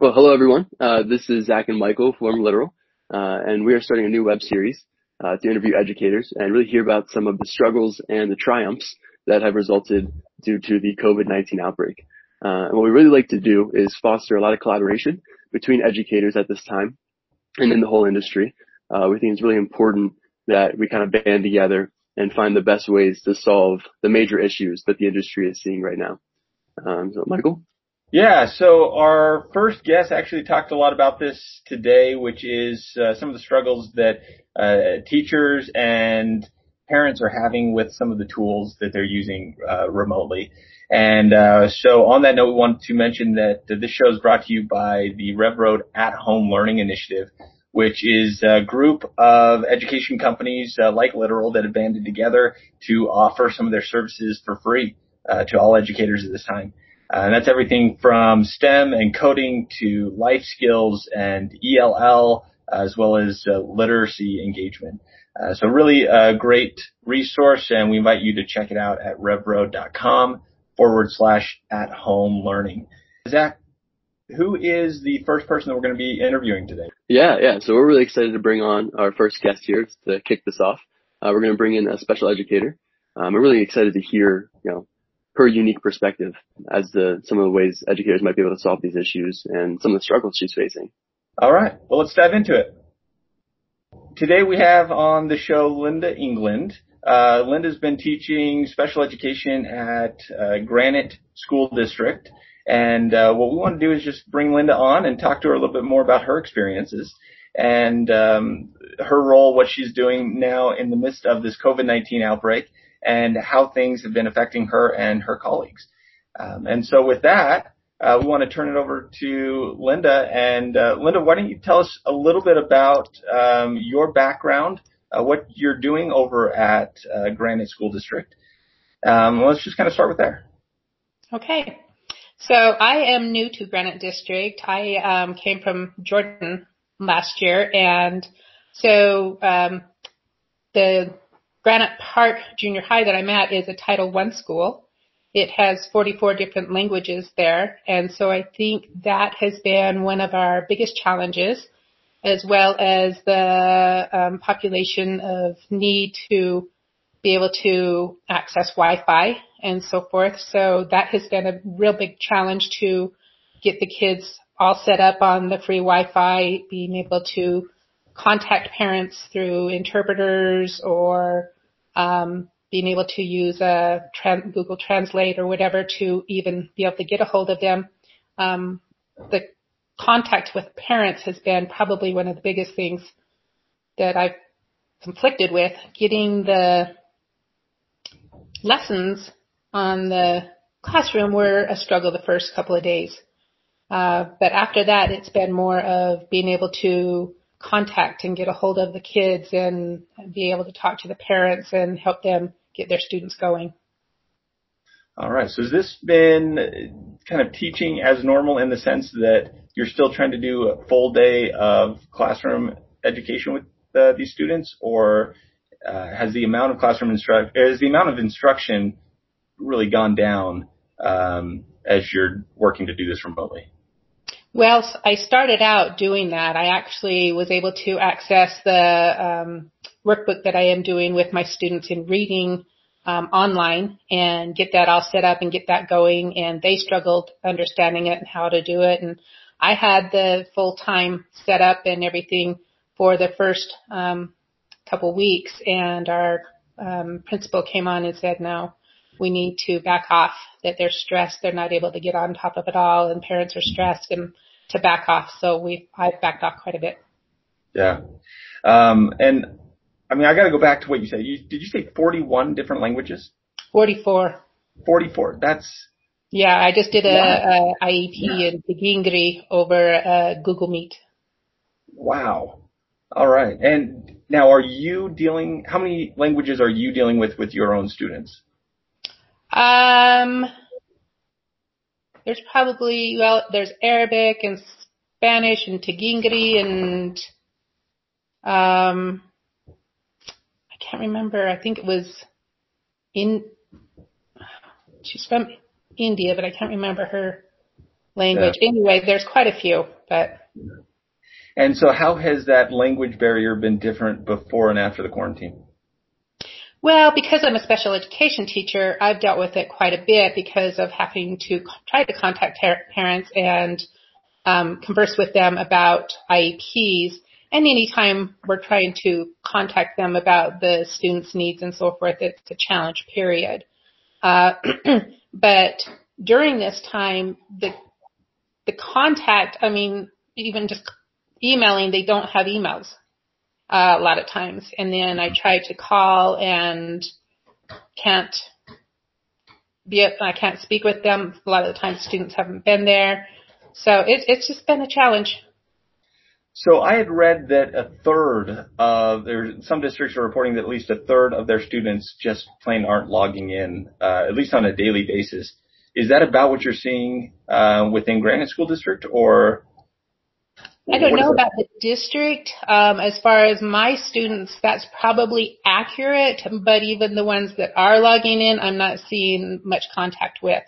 Well, hello everyone. Uh, this is Zach and Michael from Literal, uh, and we are starting a new web series uh, to interview educators and really hear about some of the struggles and the triumphs that have resulted due to the COVID-19 outbreak. Uh, and what we really like to do is foster a lot of collaboration between educators at this time and in the whole industry. Uh, we think it's really important that we kind of band together and find the best ways to solve the major issues that the industry is seeing right now. Um, so, Michael. Yeah, so our first guest actually talked a lot about this today, which is uh, some of the struggles that uh, teachers and parents are having with some of the tools that they're using uh, remotely. And uh, so on that note, we wanted to mention that this show is brought to you by the RevRoad at Home Learning Initiative, which is a group of education companies uh, like Literal that have banded together to offer some of their services for free uh, to all educators at this time. Uh, and that's everything from STEM and coding to life skills and ELL, as well as uh, literacy engagement. Uh, so really a great resource and we invite you to check it out at revroad.com forward slash at home learning. Zach, who is the first person that we're going to be interviewing today? Yeah, yeah. So we're really excited to bring on our first guest here to kick this off. Uh, we're going to bring in a special educator. Um, I'm really excited to hear, you know, her unique perspective as to some of the ways educators might be able to solve these issues and some of the struggles she's facing. All right. Well, let's dive into it. Today we have on the show Linda England. Uh, Linda's been teaching special education at uh, Granite School District. And uh, what we want to do is just bring Linda on and talk to her a little bit more about her experiences and um, her role, what she's doing now in the midst of this COVID-19 outbreak, and how things have been affecting her and her colleagues. Um, and so with that, uh, we want to turn it over to Linda. And uh, Linda, why don't you tell us a little bit about um, your background, uh, what you're doing over at uh, Granite School District. Um, let's just kind of start with there. Okay. So I am new to Granite District. I um, came from Jordan last year, and so um, the Granite Park Junior High that I'm at is a Title I school. It has 44 different languages there, and so I think that has been one of our biggest challenges, as well as the um, population of need to be able to access Wi-Fi and so forth. So that has been a real big challenge to get the kids all set up on the free Wi-Fi, being able to contact parents through interpreters or um, being able to use a Google Translate or whatever to even be able to get a hold of them. Um, the contact with parents has been probably one of the biggest things that I've conflicted with. Getting the lessons on the classroom were a struggle the first couple of days. Uh, but after that, it's been more of being able to contact and get a hold of the kids and be able to talk to the parents and help them get their students going. All right. So has this been kind of teaching as normal in the sense that you're still trying to do a full day of classroom education with uh, these students, or uh, has the amount of classroom instruct has the amount of instruction really gone down um, as you're working to do this remotely? Well, I started out doing that. I actually was able to access the um, workbook that I am doing with my students in reading um, online and get that all set up and get that going. And they struggled understanding it and how to do it. And I had the full time set up and everything for the first um, couple weeks. And our um, principal came on and said, "No, we need to back off, that they're stressed, they're not able to get on top of it all, and parents are stressed and to back off. So we, I've backed off quite a bit. Yeah. Um, and I mean, I got to go back to what you said. You, did you say 41 different languages? 44. 44. That's. Yeah, I just did a, wow. a IEP yeah. in Tigrinya over uh, Google Meet. Wow. All right. And now, are you dealing? How many languages are you dealing with with your own students? Um, there's probably well, there's Arabic and Spanish and Tigrinya and um, I can't remember. I think it was in. She's from India, but I can't remember her language. Yeah. Anyway, there's quite a few, but. And so how has that language barrier been different before and after the quarantine? Well, because I'm a special education teacher, I've dealt with it quite a bit because of having to try to contact parents and um, converse with them about IEPs. And anytime we're trying to contact them about the student's needs and so forth, it's a challenge period. Uh, but during this time, the the contact, I mean, even just emailing, they don't have emails uh, a lot of times. And then I try to call and can't be, I can't speak with them. A lot of the times students haven't been there. So it's, it's just been a challenge. So I had read that a third of there, some districts are reporting that at least a third of their students just plain aren't logging in, uh, at least on a daily basis. Is that about what you're seeing uh, within Granite School District, or? I don't know about the district. Um, as far as my students, that's probably accurate. But even the ones that are logging in, I'm not seeing much contact with.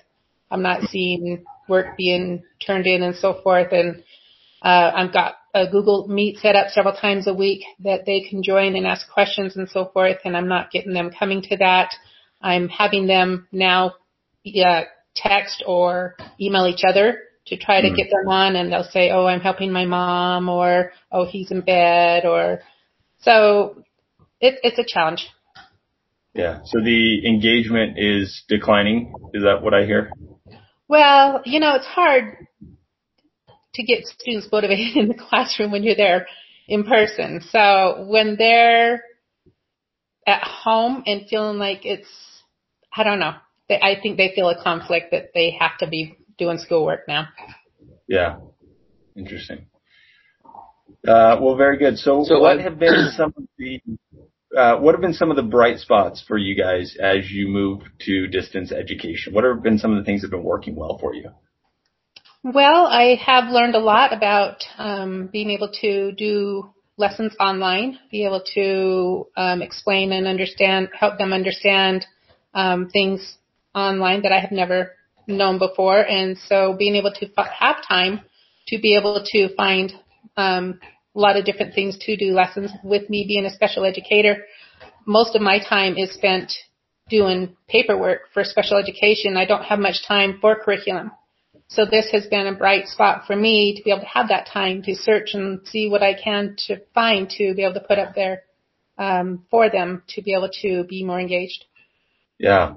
I'm not seeing work being turned in and so forth. And uh, I've got a Google Meet set up several times a week that they can join and ask questions and so forth. And I'm not getting them coming to that. I'm having them now yeah, text or email each other to try to mm. get them on and they'll say, oh, I'm helping my mom or, oh, he's in bed or, so it, it's a challenge. Yeah. So the engagement is declining. Is that what I hear? Well, you know, it's hard to get students motivated in the classroom when you're there in person. So when they're at home and feeling like it's, I don't know, I think they feel a conflict that they have to be doing schoolwork now. Yeah. Interesting. Uh, well, very good. So, so what have been some of the uh, what have been some of the bright spots for you guys as you move to distance education? What have been some of the things that have been working well for you? Well, I have learned a lot about um, being able to do lessons online, be able to um, explain and understand, help them understand um, things online that I have never known before. And so being able to have time to be able to find um, a lot of different things to do lessons with me being a special educator. Most of my time is spent doing paperwork for special education. I don't have much time for curriculum. So this has been a bright spot for me to be able to have that time to search and see what I can to find to be able to put up there um, for them to be able to be more engaged. Yeah,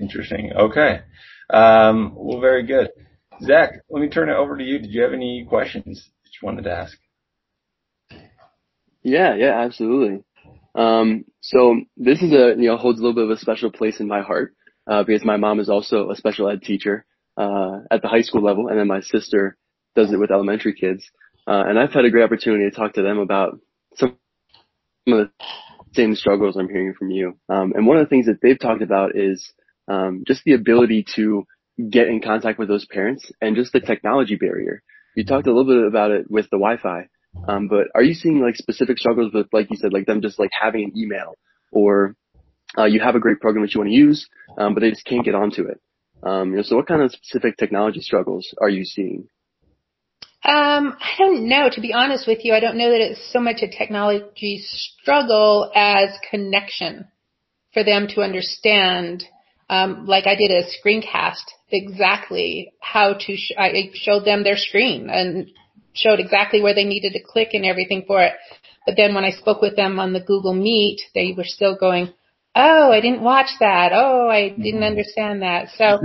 interesting. Okay. Um, well, very good. Zach, let me turn it over to you. Did you have any questions that you wanted to ask? Yeah, yeah, absolutely. Um, so this is a, you know, holds a little bit of a special place in my heart, uh, because my mom is also a special ed teacher, uh, at the high school level, and then my sister does it with elementary kids. Uh, and I've had a great opportunity to talk to them about some of the same struggles I'm hearing from you. Um, and one of the things that they've talked about is um, just the ability to get in contact with those parents and just the technology barrier. You talked a little bit about it with the Wi-Fi, um, but are you seeing like specific struggles with, like you said, like them just like having an email or uh, you have a great program that you want to use, um, but they just can't get onto it? Um, you know, so what kind of specific technology struggles are you seeing? Um, I don't know. To be honest with you, I don't know that it's so much a technology struggle as connection for them to understand um, like I did a screencast exactly how to, sh- I showed them their screen and showed exactly where they needed to click and everything for it. But then when I spoke with them on the Google Meet, they were still going, Oh, I didn't watch that. Oh, I didn't mm-hmm. understand that. So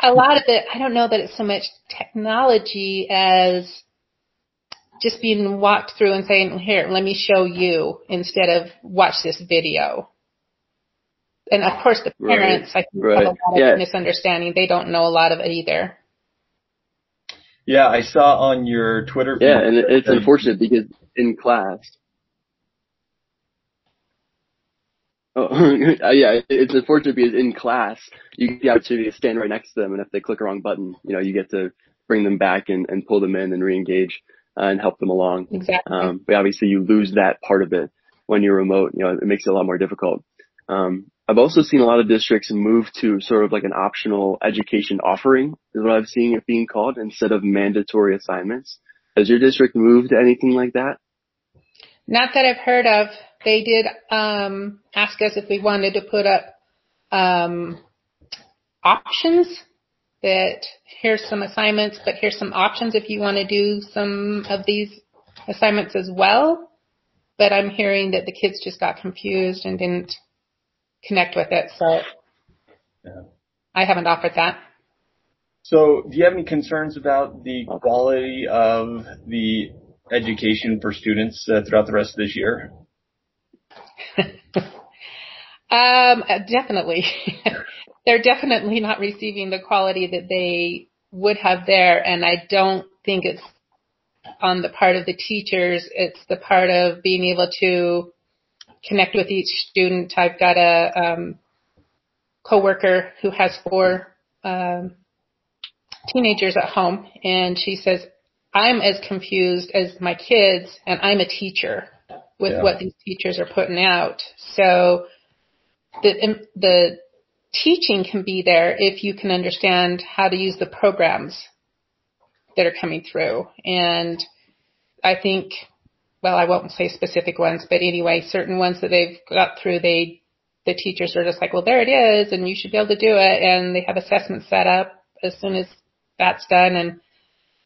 a lot of it, I don't know that it's so much technology as just being walked through and saying, here, let me show you instead of watch this video and of course the parents right. I think right. have a lot of yeah. misunderstanding. They don't know a lot of it either. Yeah, I saw on your Twitter. Yeah, and it's unfortunate because in class. Oh, yeah, it's unfortunate because in class you get the opportunity to stand right next to them, and if they click a wrong button, you know, you get to bring them back and, and pull them in and re-engage uh, and help them along. Exactly. Um, but obviously you lose that part of it when you're remote. You know, it makes it a lot more difficult. Um, I've also seen a lot of districts move to sort of like an optional education offering is what I've seen it being called instead of mandatory assignments. Has your district moved to anything like that? Not that I've heard of. They did um, ask us if we wanted to put up um, options that here's some assignments, but here's some options if you want to do some of these assignments as well. But I'm hearing that the kids just got confused and didn't connect with it. So yeah. I haven't offered that. So do you have any concerns about the quality of the education for students uh, throughout the rest of this year? um, definitely. They're definitely not receiving the quality that they would have there. And I don't think it's on the part of the teachers. It's the part of being able to connect with each student. I've got a um, coworker who has four um, teenagers at home, and she says, "I'm as confused as my kids, and I'm a teacher with yeah. what these teachers are putting out." So the the teaching can be there if you can understand how to use the programs that are coming through. And I think well, I won't say specific ones, but anyway, certain ones that they've got through, they, the teachers are just like, well, there it is, and you should be able to do it, and they have assessments set up as soon as that's done, and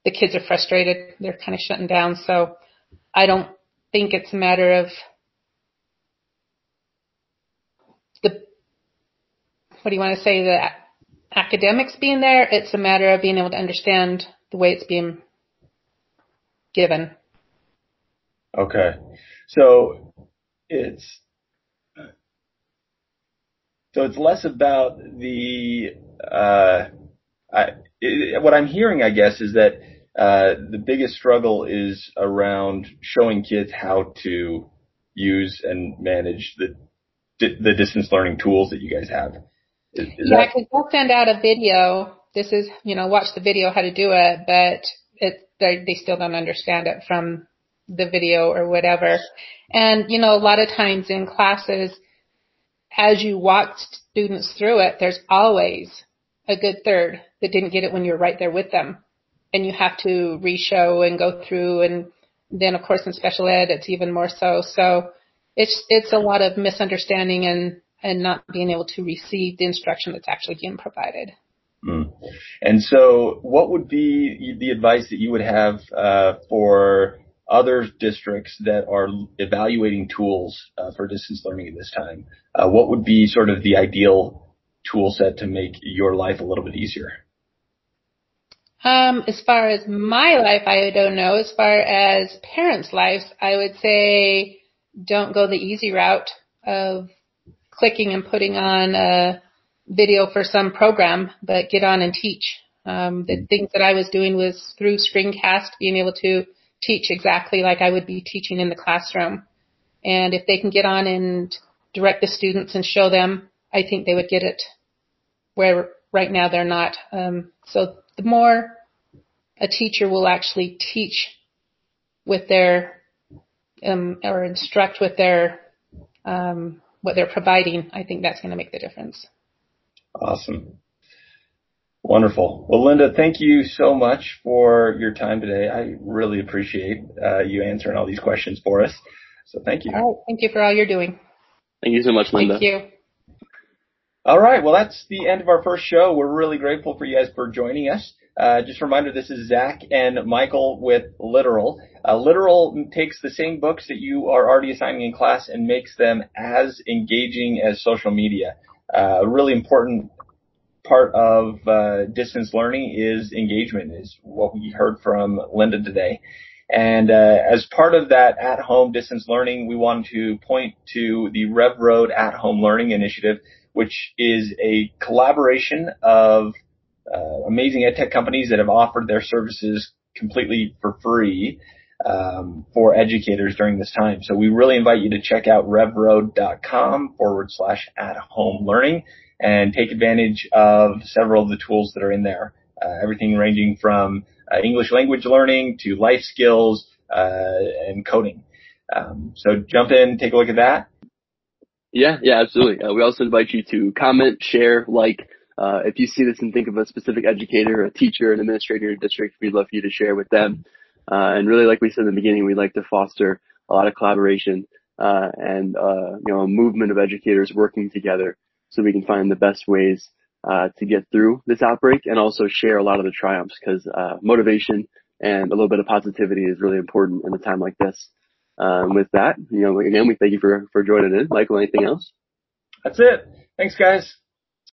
the kids are frustrated. They're kind of shutting down. So I don't think it's a matter of the, what do you want to say, the academics being there. It's a matter of being able to understand the way it's being given. Okay. So it's so it's less about the uh, what I'm hearing, I guess, is that uh, the biggest struggle is around showing kids how to use and manage the the distance learning tools that you guys have. Is, yeah, because we'll send out a video. This is, you know, watch the video how to do it, but they still don't understand it from the video or whatever. And, you know, a lot of times in classes, as you walk students through it, there's always a good third that didn't get it when you're right there with them. And you have to re-show and go through and then of course in special ed it's even more so. So it's, it's a lot of misunderstanding and, and not being able to receive the instruction that's actually being provided. Mm. And so what would be the advice that you would have, uh, for other districts that are evaluating tools uh, for distance learning at this time, uh, what would be sort of the ideal tool set to make your life a little bit easier? Um, as far as my life, I don't know. As far as parents' lives, I would say don't go the easy route of clicking and putting on a video for some program, but get on and teach. Um, the things that I was doing was through screencast, being able to teach exactly like I would be teaching in the classroom. And if they can get on and direct the students and show them, I think they would get it where right now they're not. Um, so the more a teacher will actually teach with their um, or instruct with their um, what they're providing, I think that's going to make the difference. Awesome. Wonderful. Well, Linda, thank you so much for your time today. I really appreciate uh, you answering all these questions for us. So thank you. All right. Thank you for all you're doing. Thank you so much, Linda. Thank you. All right. Well, that's the end of our first show. We're really grateful for you guys for joining us. Uh, just a reminder, this is Zach and Michael with Literal. Uh, Literal takes the same books that you are already assigning in class and makes them as engaging as social media. Uh, really important part of uh, distance learning is engagement, is what we heard from Linda today. And uh, as part of that at-home distance learning, we wanted to point to the Rev Road at-home learning initiative, which is a collaboration of uh, amazing ed tech companies that have offered their services completely for free um, for educators during this time. So we really invite you to check out revroad.com forward slash at home learning and take advantage of several of the tools that are in there. Uh, everything ranging from uh, English language learning to life skills uh, and coding. Um, so jump in, take a look at that. Yeah, yeah, absolutely. Uh, we also invite you to comment, share, like. Uh, if you see this and think of a specific educator, a teacher, an administrator in your district, we'd love for you to share with them. And really, like we said in the beginning, we'd like to foster a lot of collaboration uh, and uh, you know a movement of educators working together so we can find the best ways uh, to get through this outbreak and also share a lot of the triumphs because uh, motivation and a little bit of positivity is really important in a time like this. Um, with that, you know, again, we thank you for, for joining in. Michael, anything else? That's it. Thanks, guys.